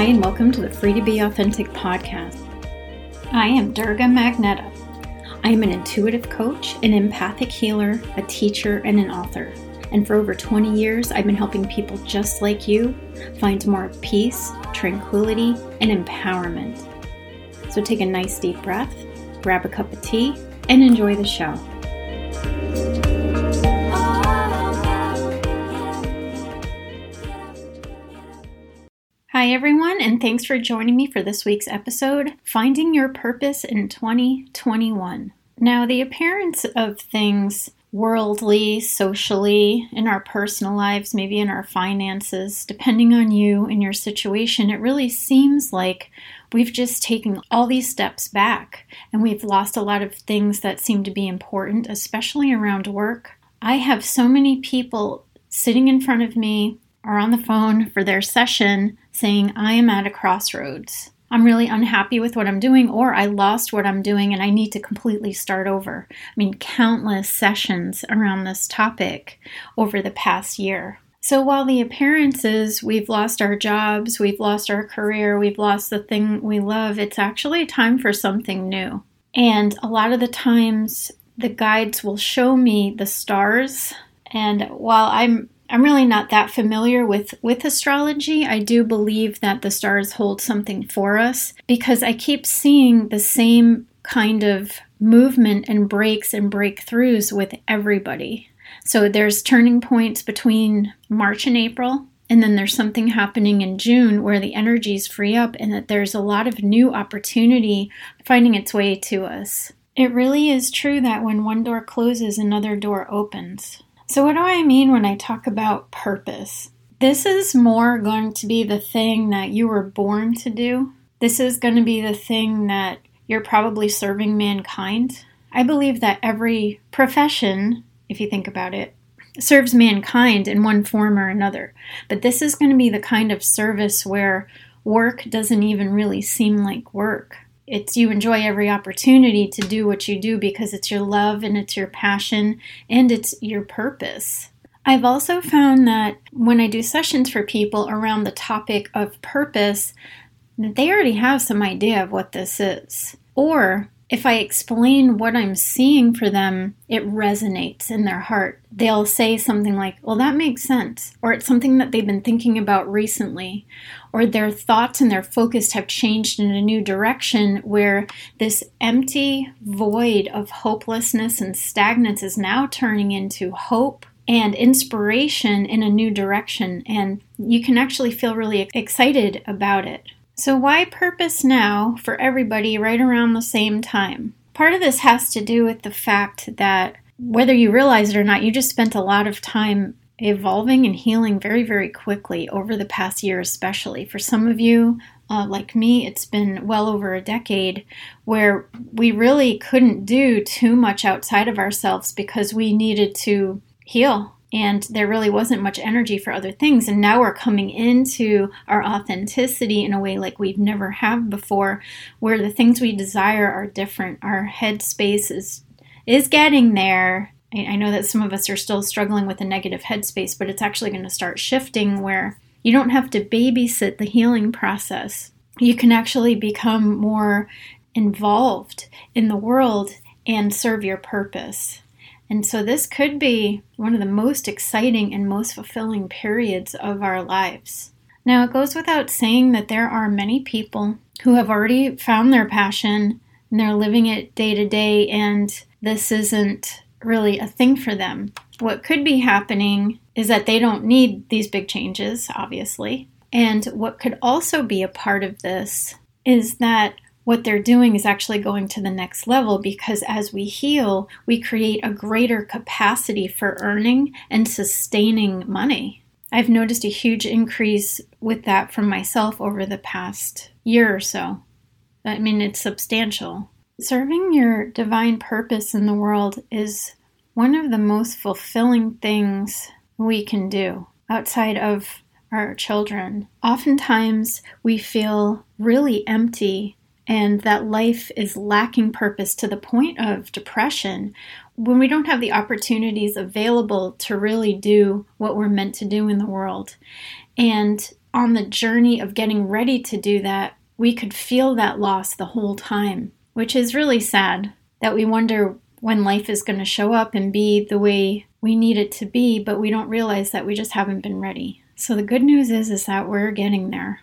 Hi, and welcome to the Free to Be Authentic podcast. I am Durga Magneta. I am an intuitive coach, an empathic healer, a teacher, and an author. And for over 20 years, I've been helping people just like you find more peace, tranquility, and empowerment. So take a nice deep breath, grab a cup of tea, and enjoy the show. Hi, everyone, and thanks for joining me for this week's episode Finding Your Purpose in 2021. Now, the appearance of things worldly, socially, in our personal lives, maybe in our finances, depending on you and your situation, it really seems like we've just taken all these steps back and we've lost a lot of things that seem to be important, especially around work. I have so many people sitting in front of me or on the phone for their session saying, I am at a crossroads. I'm really unhappy with what I'm doing, or I lost what I'm doing and I need to completely start over. I mean, countless sessions around this topic over the past year. So, while the appearances, we've lost our jobs, we've lost our career, we've lost the thing we love, it's actually time for something new. And a lot of the times, the guides will show me the stars. And while I'm I'm really not that familiar with with astrology. I do believe that the stars hold something for us because I keep seeing the same kind of movement and breaks and breakthroughs with everybody. So there's turning points between March and April, and then there's something happening in June where the energies free up and that there's a lot of new opportunity finding its way to us. It really is true that when one door closes, another door opens. So, what do I mean when I talk about purpose? This is more going to be the thing that you were born to do. This is going to be the thing that you're probably serving mankind. I believe that every profession, if you think about it, serves mankind in one form or another. But this is going to be the kind of service where work doesn't even really seem like work it's you enjoy every opportunity to do what you do because it's your love and it's your passion and it's your purpose. I've also found that when I do sessions for people around the topic of purpose, they already have some idea of what this is. Or if I explain what I'm seeing for them, it resonates in their heart. They'll say something like, Well, that makes sense. Or it's something that they've been thinking about recently. Or their thoughts and their focus have changed in a new direction where this empty void of hopelessness and stagnance is now turning into hope and inspiration in a new direction. And you can actually feel really excited about it. So, why purpose now for everybody right around the same time? Part of this has to do with the fact that whether you realize it or not, you just spent a lot of time evolving and healing very, very quickly over the past year, especially. For some of you, uh, like me, it's been well over a decade where we really couldn't do too much outside of ourselves because we needed to heal and there really wasn't much energy for other things and now we're coming into our authenticity in a way like we've never have before where the things we desire are different our headspace is is getting there I know that some of us are still struggling with a negative headspace, but it's actually going to start shifting where you don't have to babysit the healing process. You can actually become more involved in the world and serve your purpose. And so this could be one of the most exciting and most fulfilling periods of our lives. Now, it goes without saying that there are many people who have already found their passion and they're living it day to day, and this isn't really a thing for them. What could be happening is that they don't need these big changes, obviously. And what could also be a part of this is that what they're doing is actually going to the next level because as we heal, we create a greater capacity for earning and sustaining money. I've noticed a huge increase with that from myself over the past year or so. I mean, it's substantial. Serving your divine purpose in the world is one of the most fulfilling things we can do outside of our children. Oftentimes, we feel really empty and that life is lacking purpose to the point of depression when we don't have the opportunities available to really do what we're meant to do in the world. And on the journey of getting ready to do that, we could feel that loss the whole time, which is really sad that we wonder when life is going to show up and be the way we need it to be, but we don't realize that we just haven't been ready. So the good news is is that we're getting there.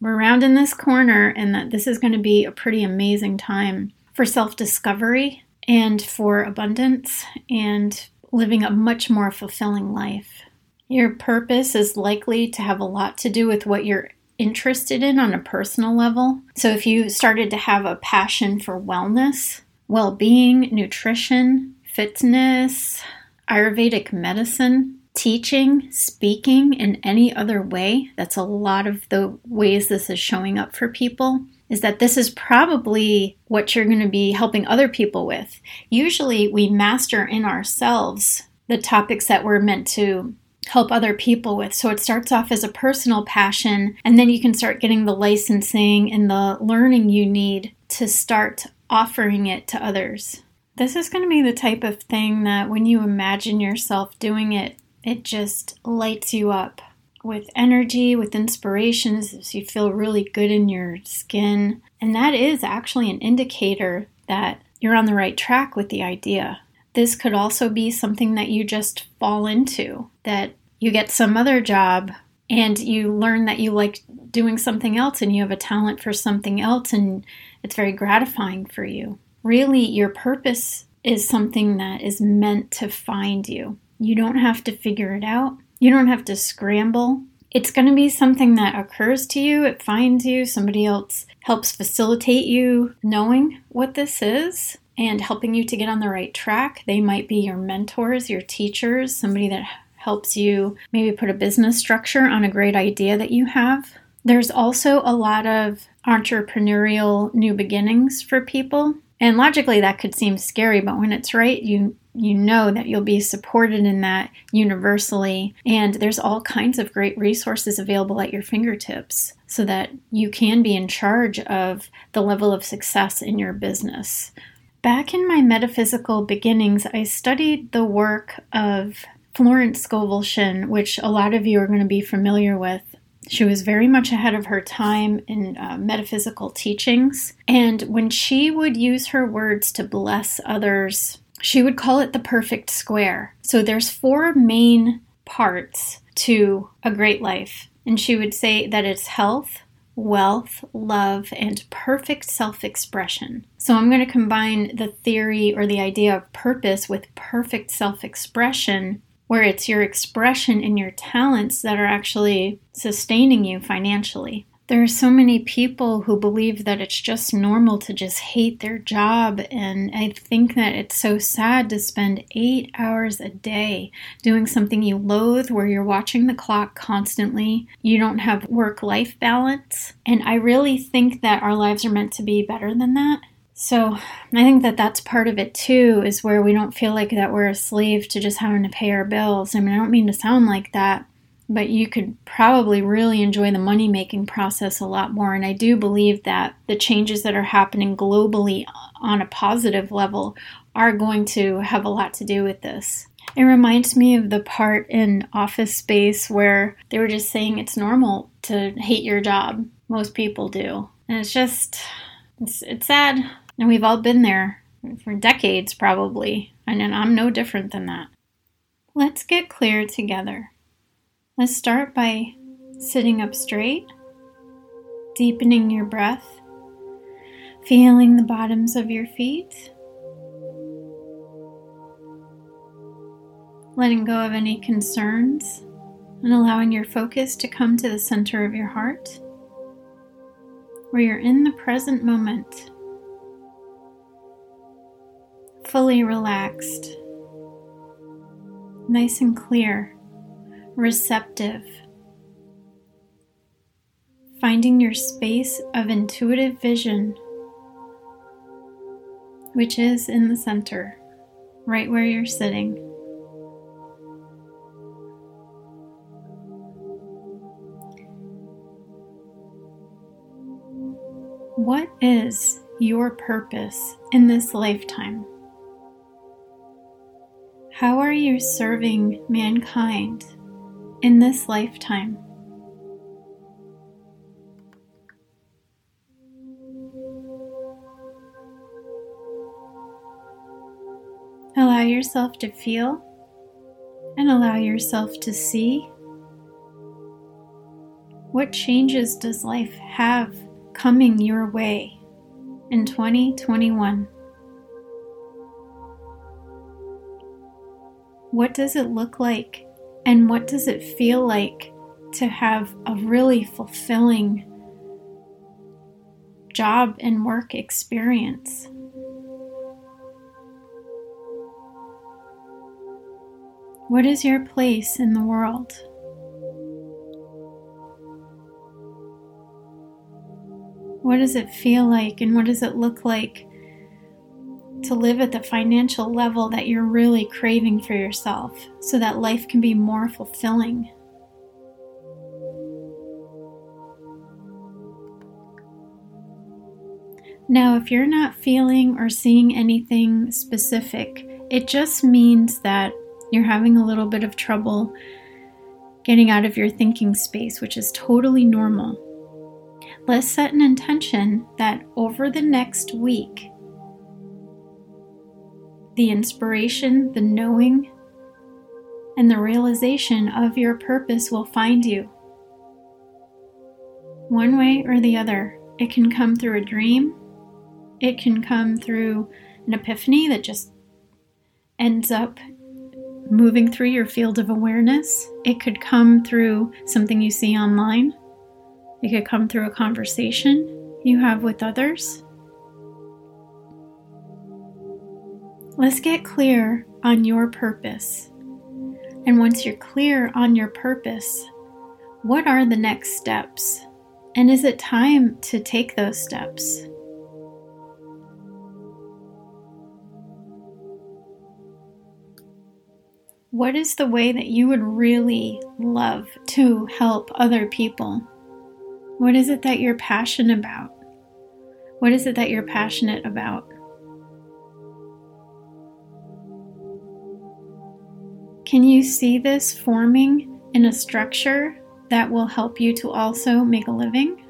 We're rounding this corner and that this is going to be a pretty amazing time for self-discovery and for abundance and living a much more fulfilling life. Your purpose is likely to have a lot to do with what you're interested in on a personal level. So if you started to have a passion for wellness, well being, nutrition, fitness, Ayurvedic medicine, teaching, speaking in any other way, that's a lot of the ways this is showing up for people, is that this is probably what you're going to be helping other people with. Usually we master in ourselves the topics that we're meant to help other people with. So it starts off as a personal passion, and then you can start getting the licensing and the learning you need to start offering it to others. This is going to be the type of thing that when you imagine yourself doing it, it just lights you up with energy, with inspirations, you feel really good in your skin. And that is actually an indicator that you're on the right track with the idea. This could also be something that you just fall into, that you get some other job and you learn that you like doing something else and you have a talent for something else and it's very gratifying for you. Really, your purpose is something that is meant to find you. You don't have to figure it out, you don't have to scramble. It's going to be something that occurs to you, it finds you, somebody else helps facilitate you knowing what this is and helping you to get on the right track. They might be your mentors, your teachers, somebody that helps you maybe put a business structure on a great idea that you have. There's also a lot of entrepreneurial new beginnings for people. And logically that could seem scary, but when it's right, you you know that you'll be supported in that universally and there's all kinds of great resources available at your fingertips so that you can be in charge of the level of success in your business. Back in my metaphysical beginnings, I studied the work of Florence Scovel Shinn, which a lot of you are going to be familiar with. She was very much ahead of her time in uh, metaphysical teachings. And when she would use her words to bless others, she would call it the perfect square. So there's four main parts to a great life. And she would say that it's health, wealth, love, and perfect self expression. So I'm going to combine the theory or the idea of purpose with perfect self expression where it's your expression and your talents that are actually sustaining you financially. There are so many people who believe that it's just normal to just hate their job, and I think that it's so sad to spend eight hours a day doing something you loathe where you're watching the clock constantly. You don't have work life balance, and I really think that our lives are meant to be better than that. So I think that that's part of it too, is where we don't feel like that we're a slave to just having to pay our bills. I mean, I don't mean to sound like that, but you could probably really enjoy the money making process a lot more. And I do believe that the changes that are happening globally on a positive level are going to have a lot to do with this. It reminds me of the part in Office Space where they were just saying it's normal to hate your job. Most people do. And it's just, it's, it's sad and we've all been there for decades, probably. And I'm no different than that. Let's get clear together. Let's start by sitting up straight, deepening your breath, feeling the bottoms of your feet, letting go of any concerns, and allowing your focus to come to the center of your heart, where you're in the present moment fully relaxed, nice and clear, receptive, finding your space of intuitive vision, which is in the center, right where you're sitting. What is your purpose in this lifetime? How are you serving mankind in this lifetime? Allow yourself to feel and allow yourself to see. What changes does life have coming your way in 2021? What does it look like and what does it feel like to have a really fulfilling job and work experience? What is your place in the world? What does it feel like and what does it look like to live at the financial level that you're really craving for yourself so that life can be more fulfilling? Now, if you're not feeling or seeing anything specific, it just means that you're having a little bit of trouble getting out of your thinking space, which is totally normal. Let's set an intention that over the next week, the inspiration, the knowing, and the realization of your purpose will find you. One way or the other, it can come through a dream, it can come through an epiphany that just ends up moving through your field of awareness. It could come through something you see online. It could come through a conversation you have with others. Let's get clear on your purpose. And once you're clear on your purpose, what are the next steps? And is it time to take those steps? What is the way that you would really love to help other people? What is it that you're passionate about? What is it that you're passionate about? Can you see this forming in a structure that will help you to also make a living?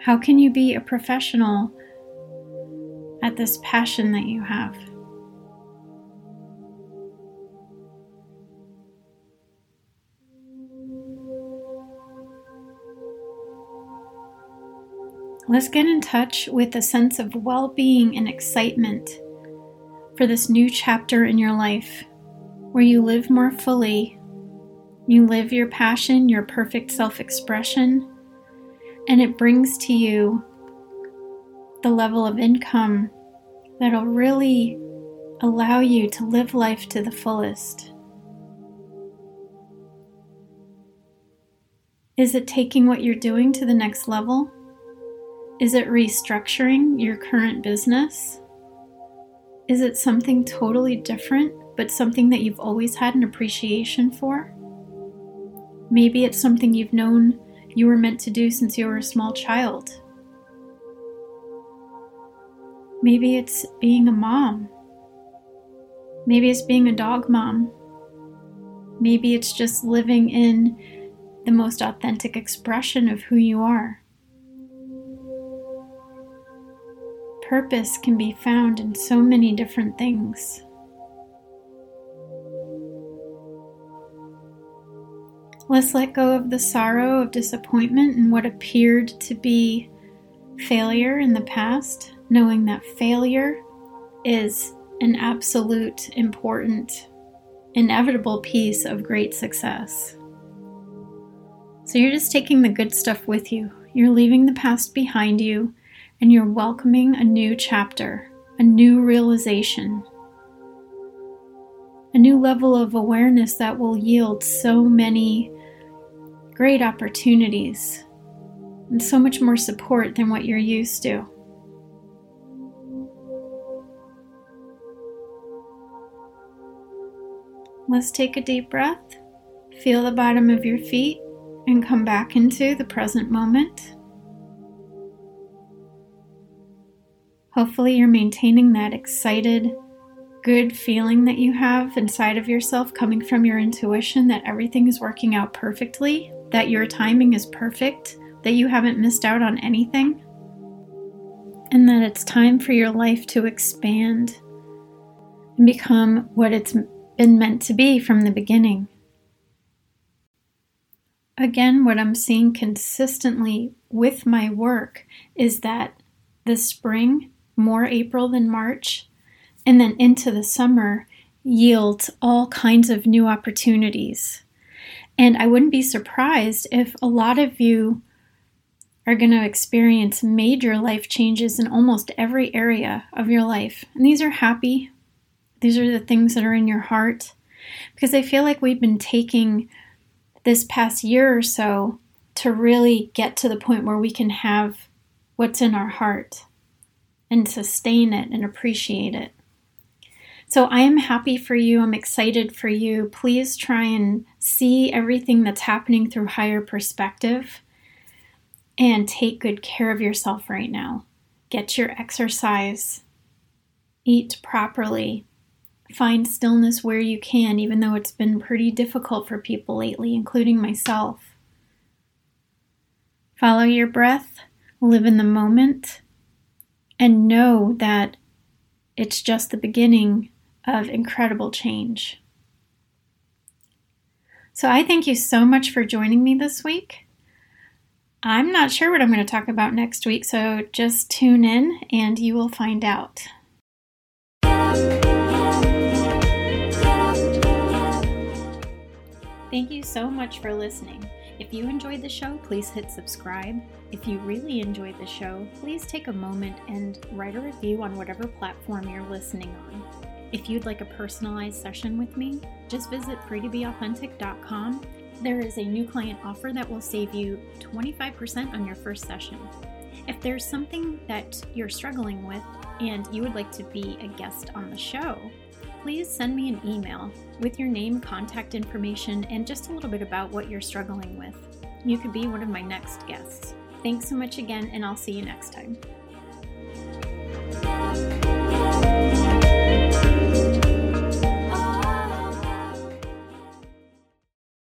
How can you be a professional at this passion that you have? Let's get in touch with a sense of well being and excitement for this new chapter in your life where you live more fully, you live your passion, your perfect self expression, and it brings to you the level of income that'll really allow you to live life to the fullest. Is it taking what you're doing to the next level? Is it restructuring your current business? Is it something totally different, but something that you've always had an appreciation for? Maybe it's something you've known you were meant to do since you were a small child. Maybe it's being a mom. Maybe it's being a dog mom. Maybe it's just living in the most authentic expression of who you are. purpose can be found in so many different things. Let's let go of the sorrow of disappointment and what appeared to be failure in the past, knowing that failure is an absolute important, inevitable piece of great success. So you're just taking the good stuff with you. You're leaving the past behind you and you're welcoming a new chapter, a new realization, a new level of awareness that will yield so many great opportunities and so much more support than what you're used to. Let's take a deep breath, feel the bottom of your feet, and come back into the present moment. Hopefully, you're maintaining that excited, good feeling that you have inside of yourself coming from your intuition that everything is working out perfectly, that your timing is perfect, that you haven't missed out on anything, and that it's time for your life to expand and become what it's been meant to be from the beginning. Again, what I'm seeing consistently with my work is that the spring, more April than March, and then into the summer yields all kinds of new opportunities. And I wouldn't be surprised if a lot of you are going to experience major life changes in almost every area of your life. And these are happy, these are the things that are in your heart. Because I feel like we've been taking this past year or so to really get to the point where we can have what's in our heart and sustain it and appreciate it. So I am happy for you. I'm excited for you. Please try and see everything that's happening through higher perspective and take good care of yourself right now. Get your exercise, eat properly, Find stillness where you can, even though it's been pretty difficult for people lately, including myself. Follow your breath, live in the moment, and know that it's just the beginning of incredible change. So, I thank you so much for joining me this week. I'm not sure what I'm going to talk about next week, so just tune in and you will find out. Thank you so much for listening. If you enjoyed the show, please hit subscribe. If you really enjoyed the show, please take a moment and write a review on whatever platform you're listening on. If you'd like a personalized session with me, just visit freetobeauthentic.com. There is a new client offer that will save you 25% on your first session. If there's something that you're struggling with and you would like to be a guest on the show, please send me an email with your name, contact information, and just a little bit about what you're struggling with. You could be one of my next guests. Thanks so much again, and I'll see you next time.